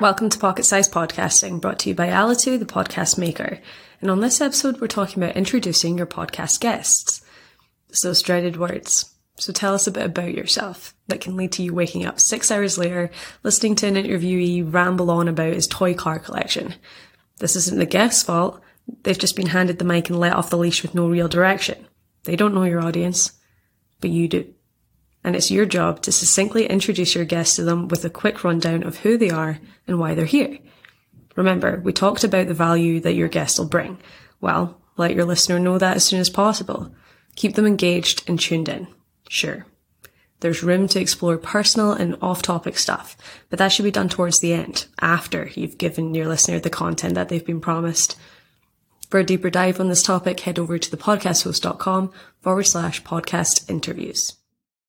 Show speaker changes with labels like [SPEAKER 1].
[SPEAKER 1] Welcome to Pocket Size Podcasting, brought to you by Alitu, the podcast maker. And on this episode, we're talking about introducing your podcast guests. those dreaded words. So tell us a bit about yourself that can lead to you waking up six hours later, listening to an interviewee ramble on about his toy car collection. This isn't the guest's fault. They've just been handed the mic and let off the leash with no real direction. They don't know your audience, but you do and it's your job to succinctly introduce your guests to them with a quick rundown of who they are and why they're here. Remember, we talked about the value that your guest will bring. Well, let your listener know that as soon as possible. Keep them engaged and tuned in. Sure. There's room to explore personal and off-topic stuff, but that should be done towards the end, after you've given your listener the content that they've been promised. For a deeper dive on this topic, head over to thepodcasthost.com forward slash podcast interviews.